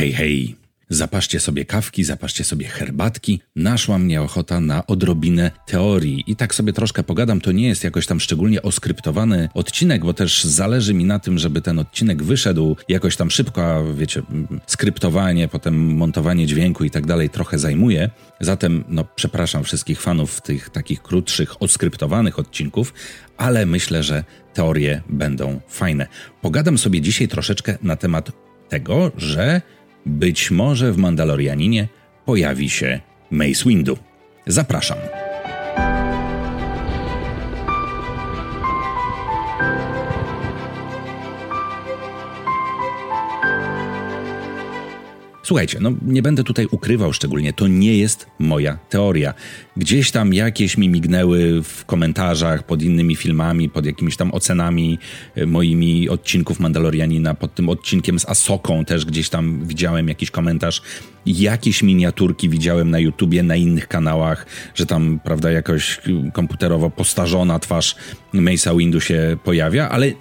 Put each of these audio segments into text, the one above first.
Hej, hej! Zapaszcie sobie kawki, zapaszcie sobie herbatki. Naszła mnie ochota na odrobinę teorii. I tak sobie troszkę pogadam, to nie jest jakoś tam szczególnie oskryptowany odcinek, bo też zależy mi na tym, żeby ten odcinek wyszedł jakoś tam szybko, a wiecie, skryptowanie, potem montowanie dźwięku i tak dalej trochę zajmuje. Zatem, no, przepraszam wszystkich fanów tych takich krótszych, oskryptowanych odcinków, ale myślę, że teorie będą fajne. Pogadam sobie dzisiaj troszeczkę na temat tego, że być może w Mandalorianinie pojawi się Mace Windu. Zapraszam. Słuchajcie, no nie będę tutaj ukrywał szczególnie, to nie jest moja teoria. Gdzieś tam jakieś mi mignęły w komentarzach pod innymi filmami, pod jakimiś tam ocenami e, moimi odcinków Mandalorianina, pod tym odcinkiem z Asoką też gdzieś tam widziałem jakiś komentarz. Jakieś miniaturki widziałem na YouTubie, na innych kanałach, że tam, prawda, jakoś komputerowo postarzona twarz Mace'a Windu się pojawia, ale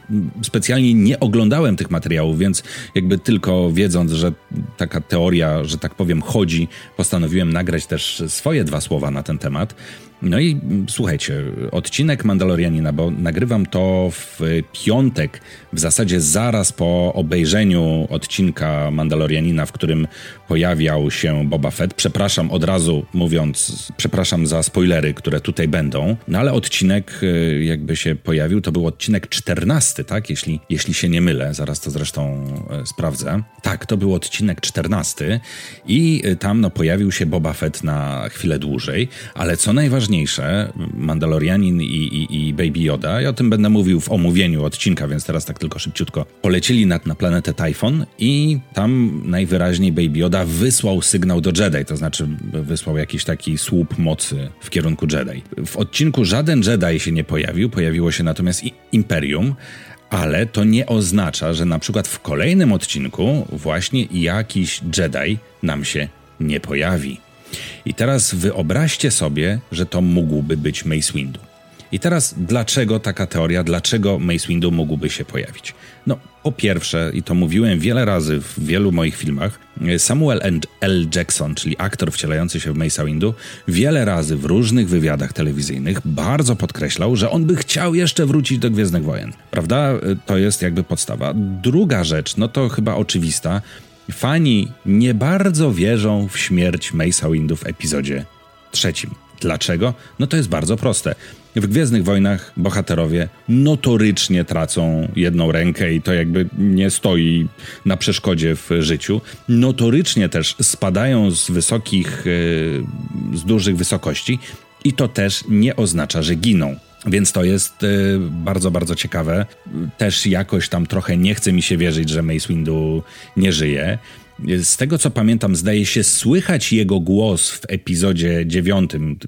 specjalnie nie oglądałem tych materiałów, więc jakby tylko wiedząc, że taka teoria, że tak powiem, chodzi, postanowiłem nagrać też swoje dwa słowa na ten temat. No i słuchajcie, odcinek Mandalorianina, bo nagrywam to w piątek, w zasadzie zaraz po obejrzeniu odcinka Mandalorianina, w którym pojawiał się Boba Fett. Przepraszam od razu mówiąc, przepraszam za spoilery, które tutaj będą, no ale odcinek y, jakby się pojawił, to był odcinek 14, tak? Jeśli, jeśli się nie mylę, zaraz to zresztą y, sprawdzę. Tak, to był odcinek 14 i y, tam no, pojawił się Boba Fett na chwilę dłużej, ale co najważniejsze, najważniejsze, Mandalorianin i, i, i, Baby Yoda, ja o tym będę mówił w omówieniu odcinka, więc teraz tak tylko szybciutko, polecieli na, na planetę Typhon i tam najwyraźniej Baby Yoda wysłał sygnał do Jedi, to znaczy wysłał jakiś taki słup mocy w kierunku Jedi. W odcinku żaden Jedi się nie pojawił, pojawiło się natomiast Imperium, ale to nie oznacza, że na przykład w kolejnym odcinku właśnie jakiś Jedi nam się nie pojawi. I teraz wyobraźcie sobie, że to mógłby być Mace Windu. I teraz dlaczego taka teoria, dlaczego Mace Windu mógłby się pojawić? No, po pierwsze, i to mówiłem wiele razy w wielu moich filmach, Samuel L. Jackson, czyli aktor wcielający się w Mace'a Windu, wiele razy w różnych wywiadach telewizyjnych bardzo podkreślał, że on by chciał jeszcze wrócić do Gwiezdnych Wojen. Prawda? To jest jakby podstawa. Druga rzecz, no to chyba oczywista, Fani nie bardzo wierzą w śmierć Mace'a Windu w epizodzie trzecim. Dlaczego? No to jest bardzo proste. W Gwiezdnych Wojnach bohaterowie notorycznie tracą jedną rękę i to jakby nie stoi na przeszkodzie w życiu. Notorycznie też spadają z wysokich, e, z dużych wysokości i to też nie oznacza, że giną. Więc to jest y, bardzo, bardzo ciekawe. Też jakoś tam trochę nie chce mi się wierzyć, że Mace Windu nie żyje. Z tego co pamiętam, zdaje się słychać jego głos w epizodzie dziewiątym,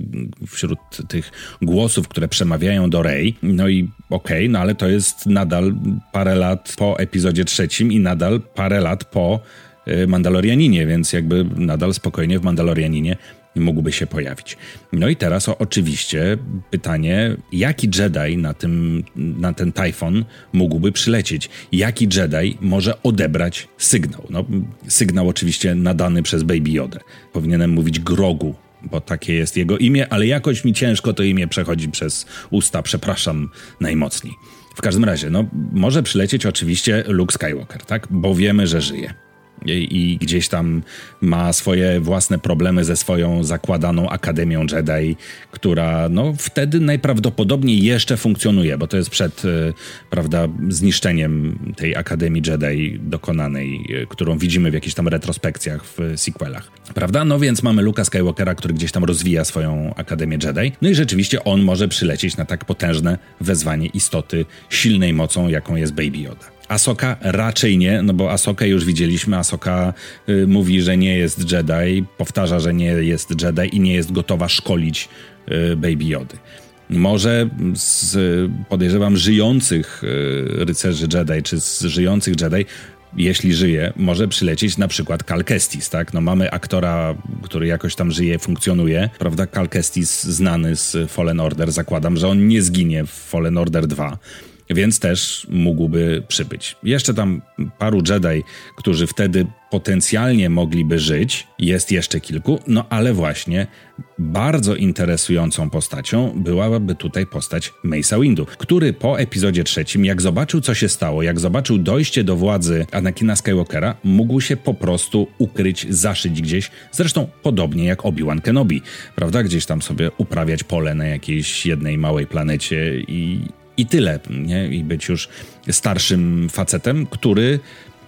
wśród tych głosów, które przemawiają do Rey. No i okej, okay, no ale to jest nadal parę lat po epizodzie trzecim i nadal parę lat po y, Mandalorianinie, więc jakby nadal spokojnie w Mandalorianinie mógłby się pojawić. No i teraz o, oczywiście pytanie, jaki Jedi na, tym, na ten Typhon mógłby przylecieć? Jaki Jedi może odebrać sygnał? No, sygnał oczywiście nadany przez Baby Yoda. Powinienem mówić Grogu, bo takie jest jego imię, ale jakoś mi ciężko to imię przechodzi przez usta, przepraszam najmocniej. W każdym razie, no, może przylecieć oczywiście Luke Skywalker, tak? Bo wiemy, że żyje i gdzieś tam ma swoje własne problemy ze swoją zakładaną Akademią Jedi, która no wtedy najprawdopodobniej jeszcze funkcjonuje, bo to jest przed, e, prawda, zniszczeniem tej Akademii Jedi dokonanej, e, którą widzimy w jakichś tam retrospekcjach w sequelach, prawda? No więc mamy Luka Skywalkera, który gdzieś tam rozwija swoją Akademię Jedi, no i rzeczywiście on może przylecieć na tak potężne wezwanie istoty silnej mocą, jaką jest Baby Yoda. Asoka raczej nie, no bo Asokę już widzieliśmy. Asoka y, mówi, że nie jest Jedi, powtarza, że nie jest Jedi i nie jest gotowa szkolić y, Baby Jody. Może z, podejrzewam, żyjących y, rycerzy Jedi, czy z żyjących Jedi, jeśli żyje, może przylecieć na przykład Cal Kestis, tak? No mamy aktora, który jakoś tam żyje, funkcjonuje, prawda? Cal Kestis znany z Fallen Order, zakładam, że on nie zginie w Fallen Order 2 więc też mógłby przybyć. Jeszcze tam paru Jedi, którzy wtedy potencjalnie mogliby żyć, jest jeszcze kilku, no ale właśnie bardzo interesującą postacią byłaby tutaj postać Mace'a Windu, który po epizodzie trzecim, jak zobaczył co się stało, jak zobaczył dojście do władzy Anakina Skywalkera, mógł się po prostu ukryć, zaszyć gdzieś, zresztą podobnie jak Obi-Wan Kenobi, prawda? Gdzieś tam sobie uprawiać pole na jakiejś jednej małej planecie i, i tyle, nie? I być już starszym facetem, który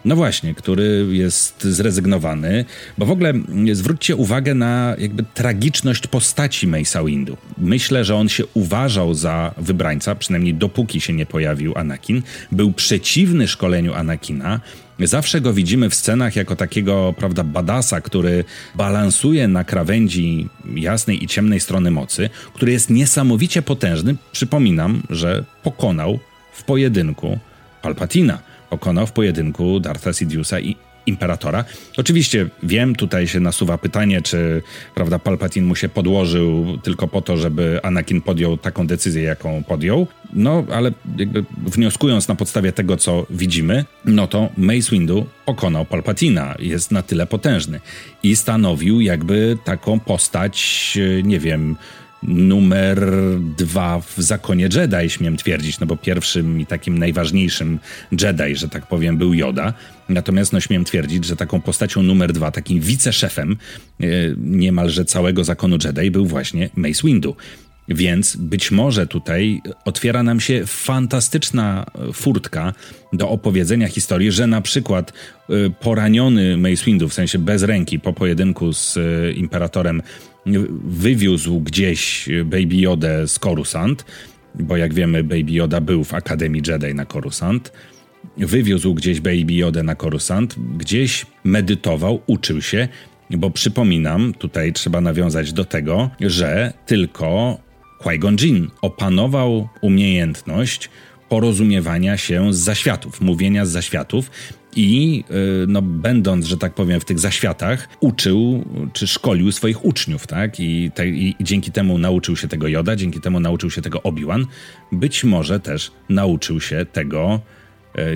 no właśnie, który jest zrezygnowany, bo w ogóle zwróćcie uwagę na jakby tragiczność postaci Mace'a Windu. Myślę, że on się uważał za wybrańca, przynajmniej dopóki się nie pojawił Anakin. Był przeciwny szkoleniu Anakina. Zawsze go widzimy w scenach jako takiego, prawda, badasa, który balansuje na krawędzi jasnej i ciemnej strony mocy, który jest niesamowicie potężny. Przypominam, że pokonał w pojedynku Palpatina pokonał w pojedynku Dartha Sidiousa i Imperatora. Oczywiście wiem, tutaj się nasuwa pytanie, czy prawda, Palpatine mu się podłożył tylko po to, żeby Anakin podjął taką decyzję, jaką podjął. No, ale jakby wnioskując na podstawie tego, co widzimy, no to Mace Windu pokonał Palpatina, jest na tyle potężny i stanowił jakby taką postać, nie wiem, numer dwa w zakonie Jedi, śmiem twierdzić, no bo pierwszym i takim najważniejszym Jedi, że tak powiem, był Yoda. Natomiast no śmiem twierdzić, że taką postacią numer dwa, takim wiceszefem e, niemalże całego zakonu Jedi był właśnie Mace Windu. Więc być może tutaj otwiera nam się fantastyczna furtka do opowiedzenia historii, że na przykład e, poraniony Mace Windu, w sensie bez ręki po pojedynku z e, Imperatorem, wywiózł gdzieś Baby Yoda z Coruscant, bo jak wiemy Baby Yoda był w Akademii Jedi na Coruscant, wywiózł gdzieś Baby Yoda na Coruscant, gdzieś medytował, uczył się, bo przypominam, tutaj trzeba nawiązać do tego, że tylko Qui-Gon opanował umiejętność porozumiewania się z zaświatów, mówienia z zaświatów i y, no, będąc, że tak powiem, w tych zaświatach, uczył czy szkolił swoich uczniów, tak? I, te, I, dzięki temu nauczył się tego Joda, dzięki temu nauczył się tego Obi-Wan. Być może też nauczył się tego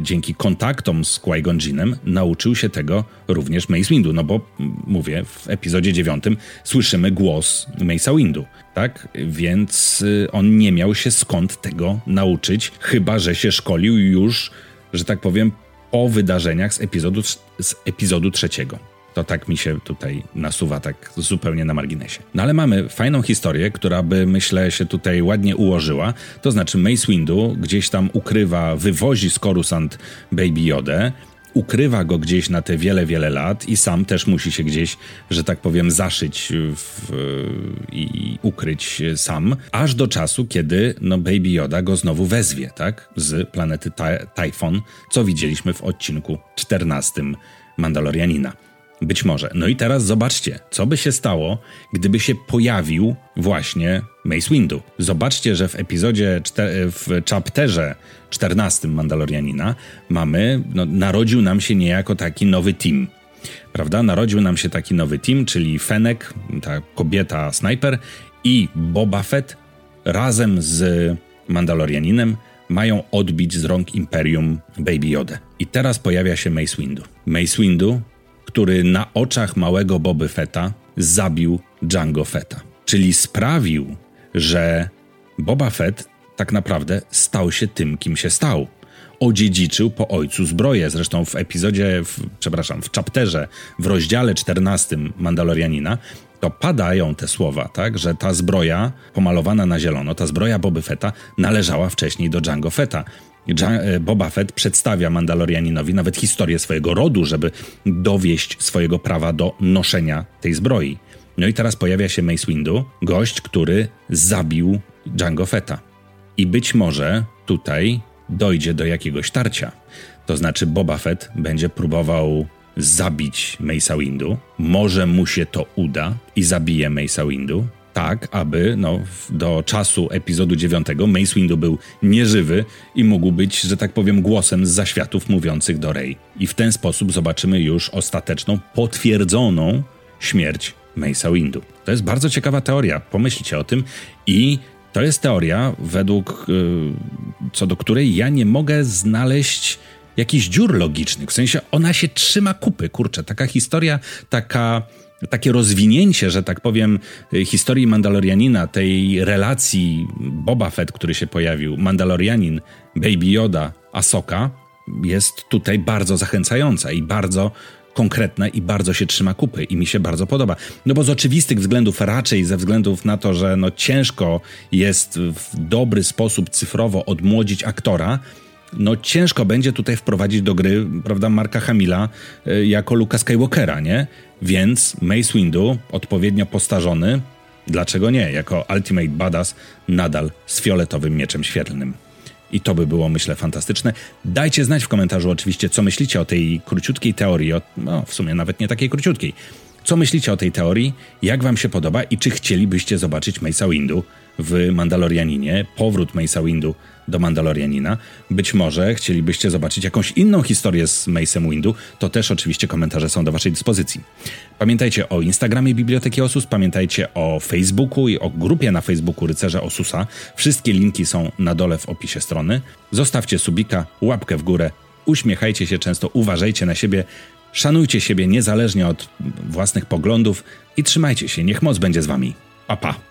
dzięki kontaktom z Jinnem nauczył się tego również Mace Windu, no bo mówię, w epizodzie dziewiątym słyszymy głos Mace'a Windu, tak? Więc y, on nie miał się skąd tego nauczyć, chyba że się szkolił już, że tak powiem, po wydarzeniach z epizodu, z epizodu trzeciego. To tak mi się tutaj nasuwa, tak zupełnie na marginesie. No ale mamy fajną historię, która by, myślę, się tutaj ładnie ułożyła. To znaczy Mace Windu gdzieś tam ukrywa, wywozi z Coruscant Baby Yoda, ukrywa go gdzieś na te wiele, wiele lat i sam też musi się gdzieś, że tak powiem, zaszyć w, i ukryć sam, aż do czasu, kiedy no, Baby Yoda go znowu wezwie, tak? Z planety Typhon, co widzieliśmy w odcinku 14 Mandalorianina. Być może. No i teraz zobaczcie, co by się stało, gdyby się pojawił właśnie Mace Windu. Zobaczcie, że w epizodzie, w chapterze 14 Mandalorianina mamy, no, narodził nam się niejako taki nowy team. Prawda? Narodził nam się taki nowy team, czyli Fenek, ta kobieta snajper i Boba Fett razem z Mandalorianinem mają odbić z rąk Imperium Baby Yoda. I teraz pojawia się Mace Windu. Mace Windu który na oczach małego Boby Fetta zabił Django Fetta. Czyli sprawił, że Boba Fett tak naprawdę stał się tym, kim się stał. Odziedziczył po ojcu zbroję. Zresztą w epizodzie, w, przepraszam, w chapterze, w rozdziale 14 Mandalorianina, to padają te słowa, tak, że ta zbroja pomalowana na zielono, ta zbroja Boby Fetta należała wcześniej do Django Fetta. E, Boba Fett przedstawia Mandalorianinowi nawet historię swojego rodu, żeby dowieść swojego prawa do noszenia tej zbroi. No i teraz pojawia się Mace Windu, gość, który zabił Django Fetta. I być może tutaj dojdzie do jakiegoś tarcia. To znaczy Boba Fett będzie próbował zabić Mace'a Windu. Może mu się to uda i zabije Mace'a Windu tak, aby no, do czasu epizodu 9 Mace Windu był nieżywy i mógł być, że tak powiem, głosem z zaświatów mówiących do Rey. I w ten sposób zobaczymy już ostateczną, potwierdzoną śmierć Mace'a Windu. To jest bardzo ciekawa teoria, pomyślcie o tym i To jest teoria, według y, co do której ja nie mogę znaleźć jakichś dziur logicznych. W sensie ona się trzyma kupy, kurczę. Taka historia, taka takie rozwinięcie, że tak powiem, historii Mandalorianina, tej relacji Boba Fett, który się pojawił, Mandalorianin, Baby Yoda, Asoka, jest tutaj bardzo zachęcająca i bardzo konkretna i bardzo się trzyma kupy i mi się bardzo podoba. No bo z oczywistych względów, raczej ze względów na to, że no ciężko jest w dobry sposób cyfrowo odmłodzić aktora, no ciężko będzie tutaj wprowadzić do gry, prawda, Marka Hamila y, jako Luka Skywalkera, nie? Więc Mace Windu, odpowiednio postarzony, dlaczego nie, jako Ultimate Badass, nadal z fioletowym mieczem świetlnym. I to by było, myślę, fantastyczne. Dajcie znać w komentarzu oczywiście, co myślicie o tej króciutkiej teorii, o, no w sumie nawet nie takiej króciutkiej. Co myślicie o tej teorii, jak wam się podoba i czy chcielibyście zobaczyć Mace'a Windu w Mandalorianinie, powrót Mace'a Windu do Mandalorianina. Być może chcielibyście zobaczyć jakąś inną historię z Mace'em Windu, to też oczywiście komentarze są do waszej dyspozycji. Pamiętajcie o Instagramie Biblioteki Osus, pamiętajcie o Facebooku i o grupie na Facebooku Rycerza Osusa. Wszystkie linki są na dole w opisie strony. Zostawcie subika, łapkę w górę, uśmiechajcie się często, uważajcie na siebie, szanujcie siebie niezależnie od własnych poglądów i trzymajcie się, niech moc będzie z wami. Pa, pa.